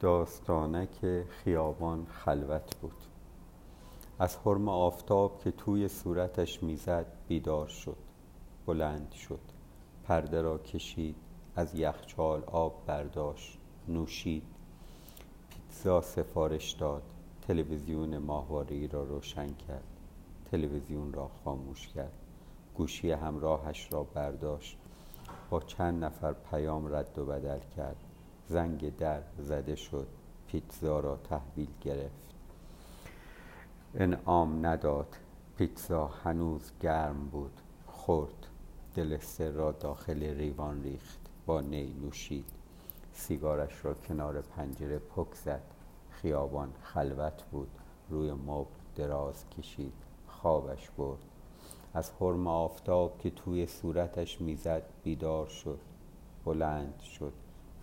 داستانک خیابان خلوت بود. از حرم آفتاب که توی صورتش می‌زد بیدار شد بلند شد پرده را کشید از یخچال آب برداشت نوشید پیتزا سفارش داد تلویزیون ماهواره را روشن کرد تلویزیون را خاموش کرد گوشی همراهش را برداشت با چند نفر پیام رد و بدل کرد. زنگ در زده شد پیتزا را تحویل گرفت. انعام نداد پیتزا هنوز گرم بود خورد دلستر را داخل ریوان ریخت با نی نوشید. سیگارش را کنار پنجره پک زد خیابان خلوت بود روی مبل دراز کشید خوابش برد. از حرم آفتاب که توی صورتش می‌زد بیدار شد بلند شد.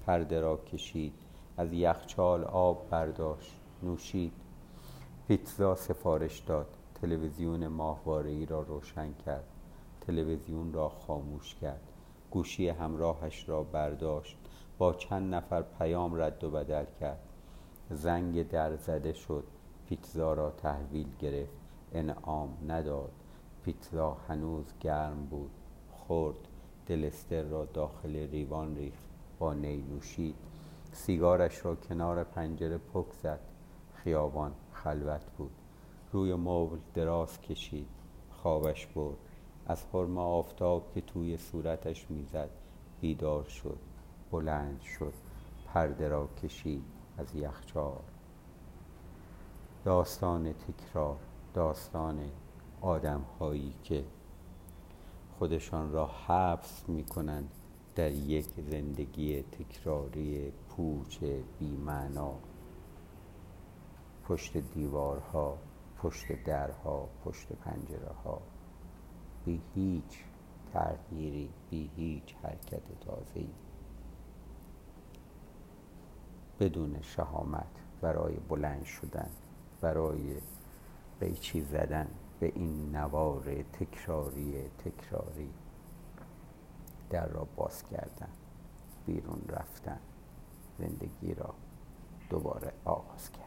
پرده را کشید از یخچال آب برداشت نوشید. پیتزا سفارش داد. تلویزیون ماهواره ای را روشن کرد. تلویزیون را خاموش کرد. گوشی همراهش را برداشت. با چند نفر پیام رد و بدل کرد. زنگ در زده شد. پیتزا را تحویل گرفت. انعام نداد. پیتزا هنوز گرم بود. خورد. دلستر را داخل ریوان ریخت. با نی نوشید. سیگارش را کنار پنجره پک زد. خیابان خلوت بود. روی مبل دراز کشید. خوابش برد. از حرم آفتاب که توی صورتش می‌زد بیدار شد. بلند شد. پرده را کشید از یخچال. داستان تکرار. داستان آدم هایی که خودشان را حبس می کنند در یک زندگی تکراری پوچ بیمعنا. پشت دیوارها پشت درها پشت پنجره ها بی هیچ تغییری بی هیچ حرکت تازه‌ای. بدون شهامت برای بلند شدن برای قیچی زدن به این نوار تکراری تکراری. در را باز کردن. بیرون رفتن. زندگی را دوباره آغاز کرد